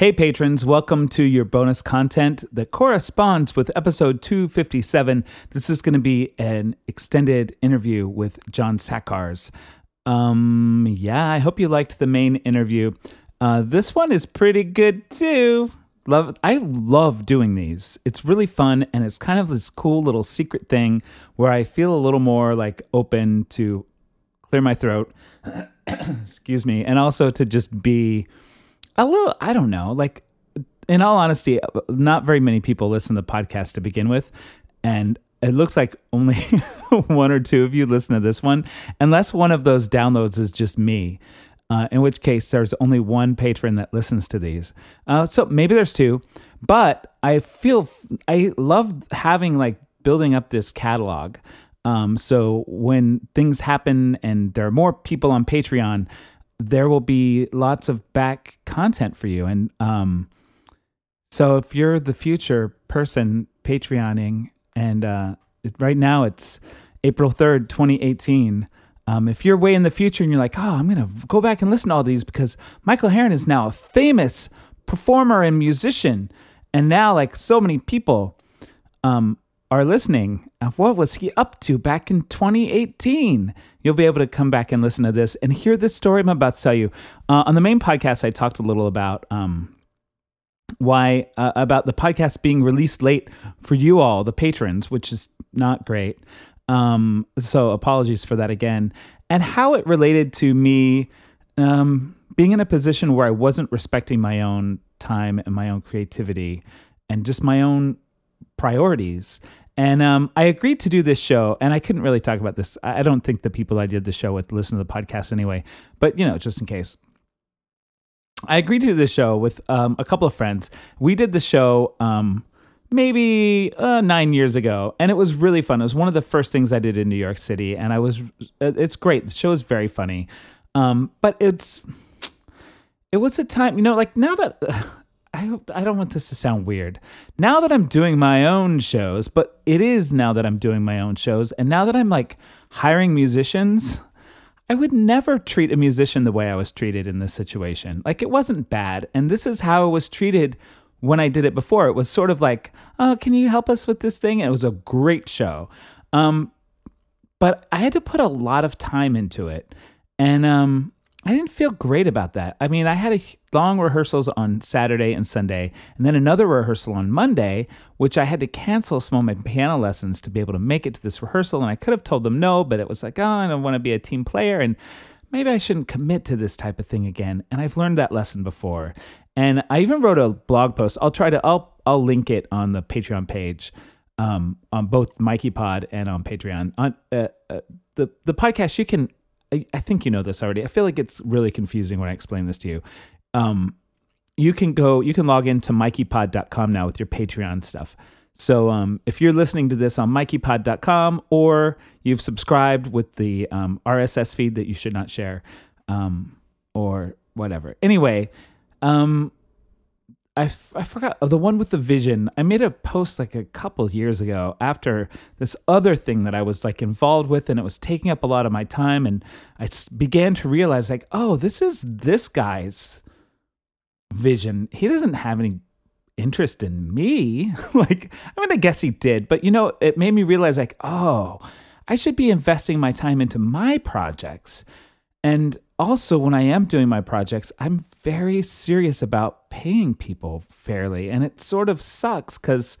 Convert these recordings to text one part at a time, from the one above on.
Hey, patrons, welcome to your bonus content that corresponds with episode 257. This is going to be an extended interview with John Sakars. Um, yeah, I hope you liked the main interview. Uh, this one is pretty good too. Love, I love doing these. It's really fun, and it's kind of this cool little secret thing where I feel a little more like open to clear my throat. Excuse me, and also to just be a little i don't know like in all honesty not very many people listen to the podcast to begin with and it looks like only one or two of you listen to this one unless one of those downloads is just me uh, in which case there's only one patron that listens to these. Uh, so maybe there's two but i feel i love having like building up this catalog. Um, so when things happen and there are more people on patreon there will be lots of back content for you. And um, so if you're the future person Patreoning, and uh, right now it's April 3rd, 2018. Um, if you're way in the future and you're like, oh, I'm going to go back and listen to all these because Michael Harren is now a famous performer and musician. And now, like so many people um, are listening, what was he up to back in 2018? you'll be able to come back and listen to this and hear this story I'm about to tell you. Uh, on the main podcast, I talked a little about um, why uh, about the podcast being released late for you all, the patrons, which is not great. Um, so apologies for that again, and how it related to me um, being in a position where I wasn't respecting my own time and my own creativity and just my own priorities and um, I agreed to do this show, and I couldn't really talk about this. I don't think the people I did the show with listen to the podcast anyway, but you know, just in case. I agreed to do this show with um, a couple of friends. We did the show um, maybe uh, nine years ago, and it was really fun. It was one of the first things I did in New York City, and I was. It's great. The show is very funny, um, but it's. It was a time, you know, like now that I hope I don't want this to sound weird. Now that I'm doing my own shows, but it is now that I'm doing my own shows, and now that I'm like hiring musicians, I would never treat a musician the way I was treated in this situation. Like it wasn't bad, and this is how I was treated when I did it before. It was sort of like, "Oh, can you help us with this thing?" And it was a great show. Um, but I had to put a lot of time into it, and um, I didn't feel great about that. I mean, I had a long rehearsals on Saturday and Sunday, and then another rehearsal on Monday, which I had to cancel some of my piano lessons to be able to make it to this rehearsal. And I could have told them no, but it was like, oh, I don't want to be a team player, and maybe I shouldn't commit to this type of thing again. And I've learned that lesson before. And I even wrote a blog post. I'll try to. I'll I'll link it on the Patreon page. Um, on both Mikey Pod and on Patreon. On uh, uh, the the podcast, you can I, think you know this already. I feel like it's really confusing when I explain this to you. Um, you can go, you can log into mikeypod.com now with your Patreon stuff. So um, if you're listening to this on mikeypod.com or you've subscribed with the um, RSS feed that you should not share um, or whatever. Anyway, um, I, f- I forgot the one with the vision. I made a post like a couple years ago after this other thing that I was like involved with, and it was taking up a lot of my time. And I began to realize, like, oh, this is this guy's vision. He doesn't have any interest in me. like, I mean, I guess he did, but you know, it made me realize, like, oh, I should be investing my time into my projects. And also, when I am doing my projects, I'm very serious about paying people fairly. And it sort of sucks because,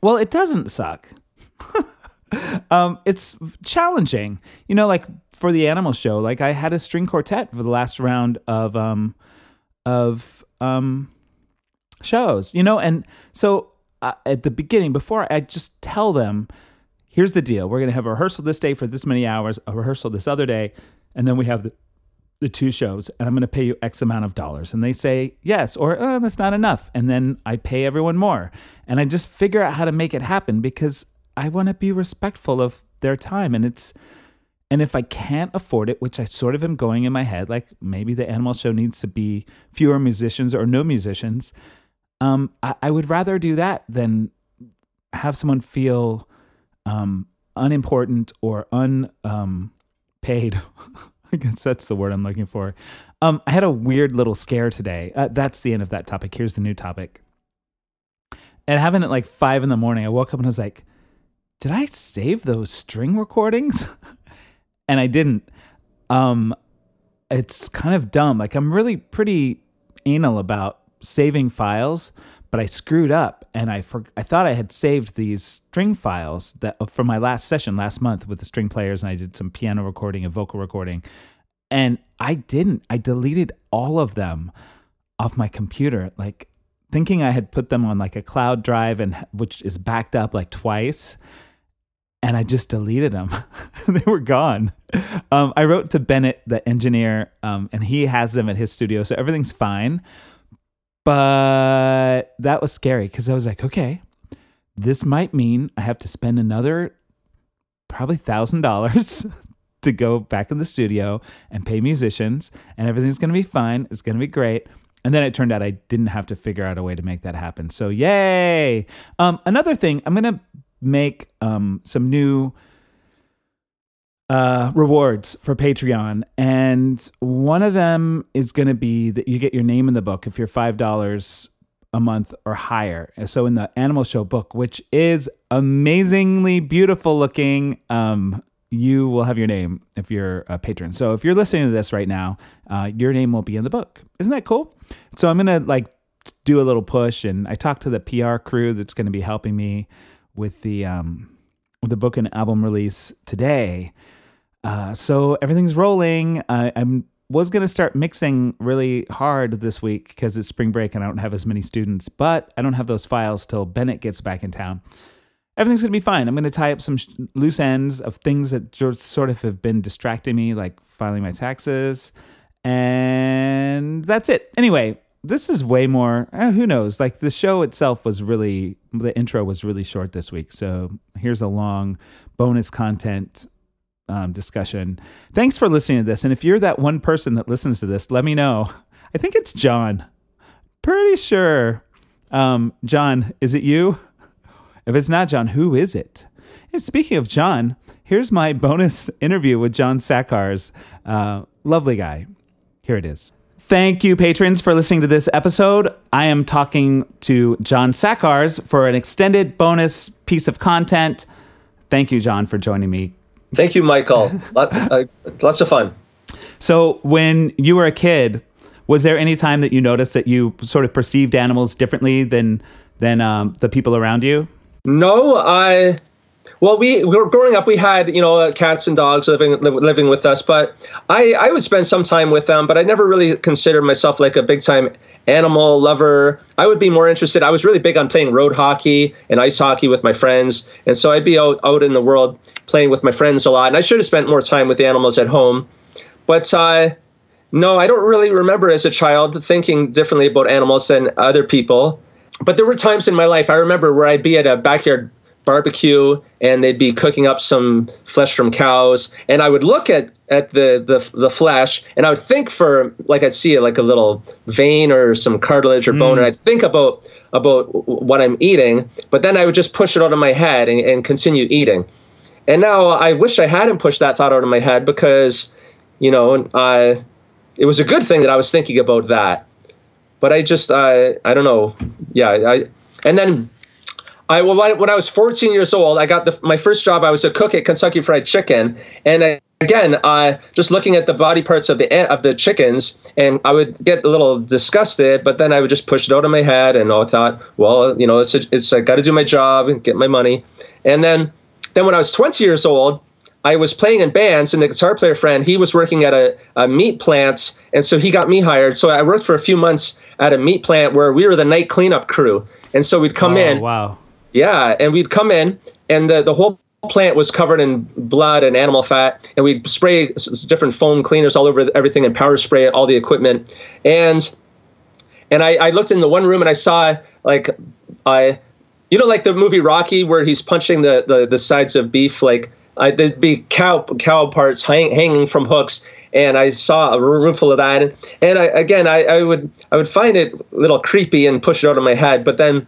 well, it doesn't suck. um, it's challenging. You know, like for the animal show, like I had a string quartet for the last round of, um, of, um, shows, you know, and so uh, at the beginning, before I just tell them, here's the deal. We're going to have a rehearsal this day for this many hours, a rehearsal this other day and then we have the, the two shows and I'm going to pay you X amount of dollars. And they say yes, or oh, that's not enough. And then I pay everyone more. And I just figure out how to make it happen because I want to be respectful of their time. And it's, and if I can't afford it, which I sort of am going in my head, like maybe the animal show needs to be fewer musicians or no musicians, um, I, I would rather do that than have someone feel um, unimportant or un. Um, paid I guess that's the word I'm looking for. Um, I had a weird little scare today. Uh, that's the end of that topic. Here's the new topic. It happened at like five in the morning. I woke up and I was like, did I save those string recordings? and I didn't. Um, it's kind of dumb. Like I'm really pretty anal about saving files, but I screwed up and I for, I thought I had saved these string files that from my last session last month with the string players and I did some piano recording and vocal recording and I didn't. I deleted all of them off my computer like thinking I had put them on like a cloud drive and which is backed up like twice and I just deleted them. they were gone. Um, I wrote to Bennett, the engineer, um, and he has them at his studio, so everything's fine. But that was scary because I was like, okay, this might mean I have to spend another probably thousand dollars to go back in the studio and pay musicians, and everything's to be fine. It's to be great. And then it turned out I didn't have to figure out a way to make that happen. So, yay. Um, another thing, I'm to make um, some new uh, rewards for Patreon. And one of them is going to be that you get your name in the book if you're $5 a month or higher. So in the Animal Show book, which is amazingly beautiful looking, um, you will have your name if you're a patron. So if you're listening to this right now, uh, your name will be in the book. Isn't that cool? So I'm gonna like do a little push, and I talked to the PR crew that's going to be helping me with the um, with the book and album release today. Uh, so everything's rolling. I, I'm was going to start mixing really hard this week because it's spring break and I don't have as many students, but I don't have those files till Bennett gets back in town. Everything's going to be fine. I'm going to tie up some sh- loose ends of things that sort of have been distracting me, like filing my taxes. And that's it. Anyway, this is way more eh, who knows like the show itself was really the intro was really short this week so here's a long bonus content um, discussion. Thanks for listening to this. And if you're that one person that listens to this let me know. I think it's john. Pretty sure. Um, john is it you? If it's not john who is it? And speaking of john here's my bonus interview with john Sakars. uh, lovely guy. Here it is. Thank you, patrons, for listening to this episode. I am talking to John Sakars for an extended bonus piece of content. Thank you, John, for joining me. Thank you, Michael. Lot, uh, lots of fun. So, when you were a kid, was there any time that you noticed that you sort of perceived animals differently than than um, the people around you? No, I well, we, we were growing up. We had you know cats and dogs living living with us, but I I would spend some time with them. But I never really considered myself like a big time animal lover. I would be more interested. I was really big on playing road hockey and ice hockey with my friends, and so I'd be out out in the world playing with my friends a lot. And I should have spent more time with the animals at home, but. Uh, no, I don't really remember as a child thinking differently about animals than other people. But there were times in my life I remember where I'd be at a backyard barbecue and they'd be cooking up some flesh from cows. And i would look at at the, the the flesh and i would think for like i'd see like a little vein or some cartilage or bone mm. and i'd think about about what i'm eating but then i would just push it out of my head and, and continue eating. And now i wish i hadn't pushed that thought out of my head because you know I, it was a good thing that i was thinking about that. But i just i i don't know. Yeah i and then I well, when I was 14 years old, I got the, my first job. I was a cook at Kentucky Fried Chicken, and I, again, I just looking at the body parts of the of the chickens, and I would get a little disgusted. But then I would just push it out of my head, and I thought, well, you know, it's a, it's I got to do my job and get my money. And then then when I was 20 years old, I was playing in bands, and the guitar player friend he was working at a, a meat plant, and so he got me hired. So I worked for a few months at a meat plant where we were the night cleanup crew, and so we'd come oh, in. Wow yeah, and we'd come in, and the, the whole plant was covered in blood and animal fat, and we'd spray different foam cleaners all over everything and power spray all the equipment. And and I, I looked in the one room and I saw like I, you know, like the movie Rocky where he's punching the the, the sides of beef, like I, there'd be cow cow parts hang, hanging from hooks, and I saw a room full of that. And I, again, I, I would I would find it a little creepy and push it out of my head, but then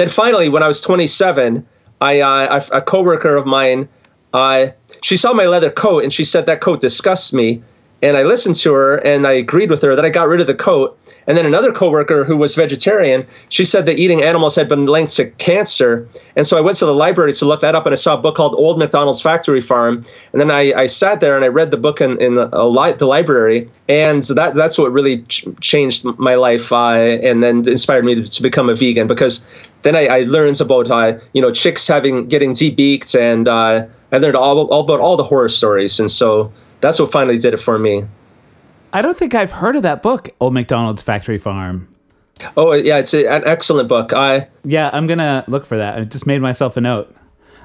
then finally, when I was 27, I, uh, a coworker of mine, uh, she saw my leather coat and she said that coat disgusts me. and I listened to her and I agreed with her that I got rid of the coat. And then another coworker who was vegetarian, she said that eating animals had been linked to cancer. And so I went to the library to look that up, and I saw a book called Old MacDonald's Factory Farm. And then I, I sat there and I read the book in, in the, li- the library, and that that's what really ch- changed my life, uh, and then inspired me to, to, become a vegan because then I, I learned about uh, you know chicks having getting debeaked, and uh, I learned all, all about all the horror stories, and so that's what finally did it for me. I don't think I've heard of that book, Old MacDonald's Factory Farm. Oh yeah, it's a, an excellent book. I yeah, I'm gonna look for that. I just made myself a note.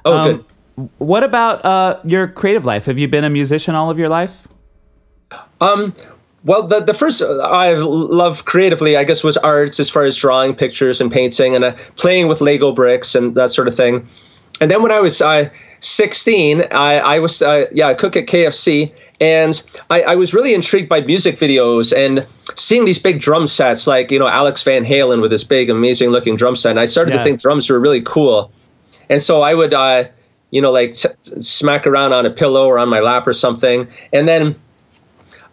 Oh, um, good. What about uh, your creative life? Have you been a musician all of your life? Um, well, the the first I love creatively, I guess, was arts as far as drawing pictures and painting and uh, playing with Lego bricks and that sort of thing. And then when I was uh, 16, I, I was uh, yeah, a cook at KFC, and I, I, was really intrigued by music videos and seeing these big drum sets, like you know Alex Van Halen with this big, amazing looking drum set. And I started yeah. to think drums were really cool, and so I would, uh, you know, like t- smack around on a pillow or on my lap or something, and then.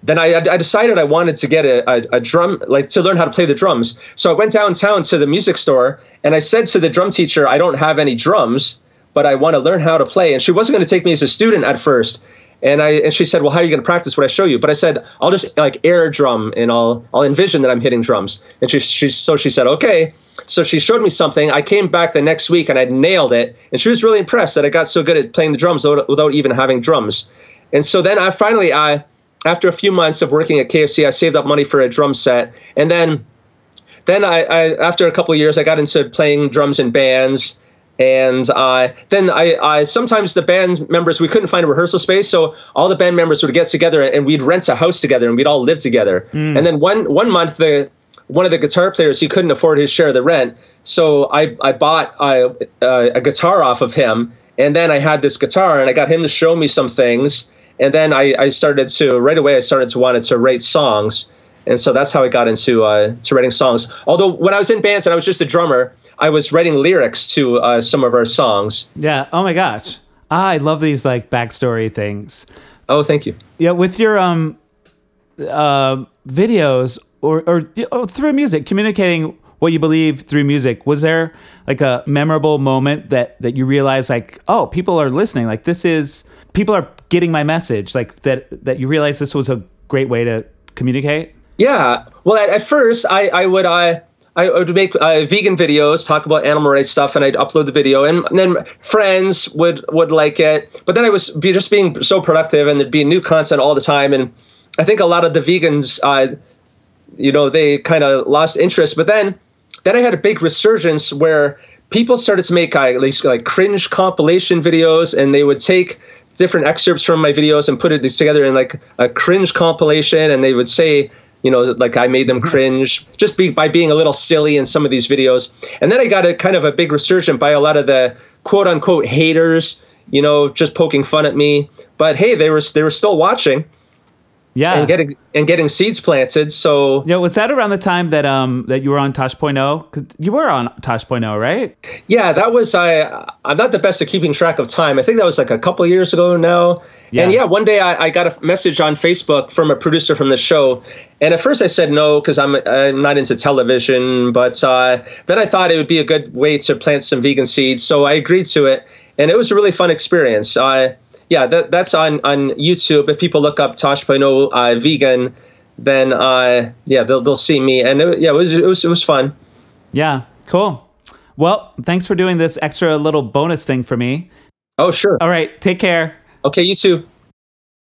Then I, I decided I wanted to get a, a, a drum, like to learn how to play the drums. So I went downtown to the music store and I said to the drum teacher, I don't have any drums but I want to learn how to play. And she wasn't going to take me as a student at first. And I and she said, "Well, how are you going to practice what I show you?" But I said, "I'll just like air drum and I'll I'll envision that I'm hitting drums." And she she so she said, "Okay." So she showed me something. I came back the next week and I nailed it. And she was really impressed that I got so good at playing the drums without, without even having drums. And so then I finally I after a few months of working at KFC, I saved up money for a drum set. And then then I, I after a couple of years, I got into playing drums in bands and uh, then I, I, sometimes the band members we couldn't find a rehearsal space, so all the band members would get together and we'd rent a house together and we'd all live together. Mm. And then one one month the one of the guitar players he couldn't afford his share of the rent, so I I bought uh, a guitar off of him, and then I had this guitar and I got him to show me some things, and then I, I started to right away I started to wanted to write songs and so that's how I got into uh, to writing songs. Although when I was in bands and I was just a drummer, I was writing lyrics to uh, some of our songs. Yeah. Oh my gosh, ah, I love these like backstory things. Oh, thank you. Yeah, with your um uh, videos or or know, through music, communicating what you believe through music. Was there like a memorable moment that that you realized like, oh, people are listening. Like this is people are getting my message. Like that that you realize this was a great way to communicate. Yeah. Well, at, at first, I, I would I I would make uh, vegan videos, talk about animal rights stuff, and I'd upload the video, and, and, then friends would would like it. But then I was be, just being so productive, and there'd be new content all the time. And I think a lot of the vegans, uh, you know, they kind of lost interest. But then, then I had a big resurgence where people started to make uh, these like cringe compilation videos, and they would take different excerpts from my videos and put it together in like a cringe compilation, and they would say you know, like I made them mm-hmm. cringe just be, by being a little silly in some of these videos. And then I got a kind of a big resurgence by a lot of the quote unquote haters, you know, just poking fun at me. But hey, they were they were still watching yeah, and getting and getting seeds planted. So yeah, was that around the time that um that you were on Tosh.0? Cause you were on Tosh.0, right? Yeah, that was I. I'm not the best at keeping track of time. I think that was like a couple years ago now. Yeah. And yeah, one day I, I, got a message on Facebook from a producer from the show, and at first I said no because I'm I'm not into television, but uh, then I thought it would be a good way to plant some vegan seeds, so I agreed to it, and it was a really fun experience. I yeah, that, that's on, on YouTube. If people look up Tosh.0 uh, vegan, then uh, yeah, they'll, they'll see me. And it, yeah, it was, it was, it was fun. Yeah, cool. Well, thanks for doing this extra little bonus thing for me. Oh, sure. All right. Take care. Okay, you too.